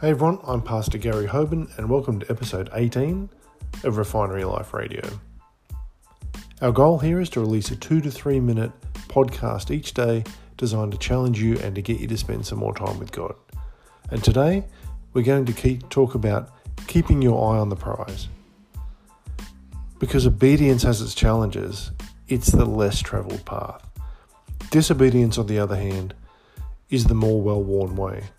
Hey everyone, I'm Pastor Gary Hoban, and welcome to episode 18 of Refinery Life Radio. Our goal here is to release a two to three minute podcast each day designed to challenge you and to get you to spend some more time with God. And today, we're going to keep, talk about keeping your eye on the prize. Because obedience has its challenges, it's the less traveled path. Disobedience, on the other hand, is the more well worn way.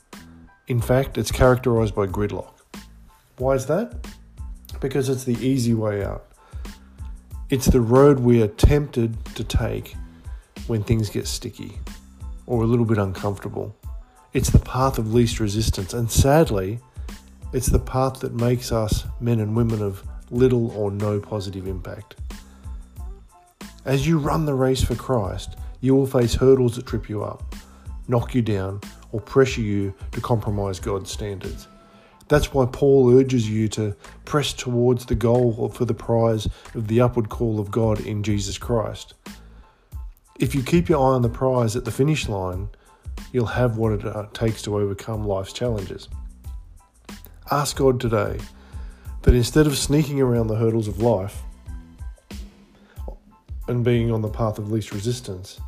In fact, it's characterized by gridlock. Why is that? Because it's the easy way out. It's the road we are tempted to take when things get sticky or a little bit uncomfortable. It's the path of least resistance, and sadly, it's the path that makes us men and women of little or no positive impact. As you run the race for Christ, you will face hurdles that trip you up, knock you down, or pressure you to compromise God's standards. That's why Paul urges you to press towards the goal for the prize of the upward call of God in Jesus Christ. If you keep your eye on the prize at the finish line, you'll have what it uh, takes to overcome life's challenges. Ask God today that instead of sneaking around the hurdles of life and being on the path of least resistance,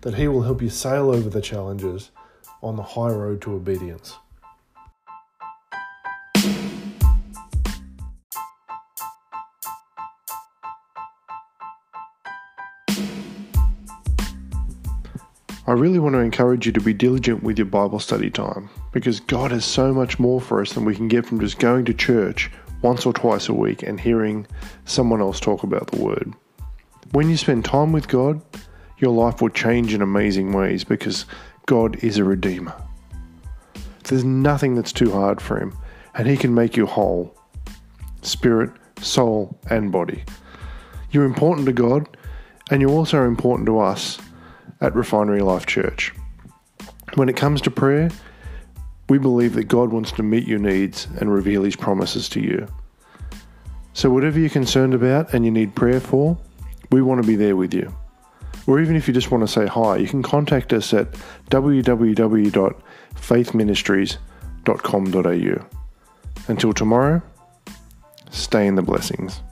that He will help you sail over the challenges on the high road to obedience. I really want to encourage you to be diligent with your Bible study time because God has so much more for us than we can get from just going to church once or twice a week and hearing someone else talk about the Word. When you spend time with God, your life will change in amazing ways because God is a redeemer. There's nothing that's too hard for Him, and He can make you whole spirit, soul, and body. You're important to God, and you're also important to us at Refinery Life Church. When it comes to prayer, we believe that God wants to meet your needs and reveal His promises to you. So, whatever you're concerned about and you need prayer for, we want to be there with you or even if you just want to say hi, you can contact us at www.faithministries.com.au. Until tomorrow, stay in the blessings.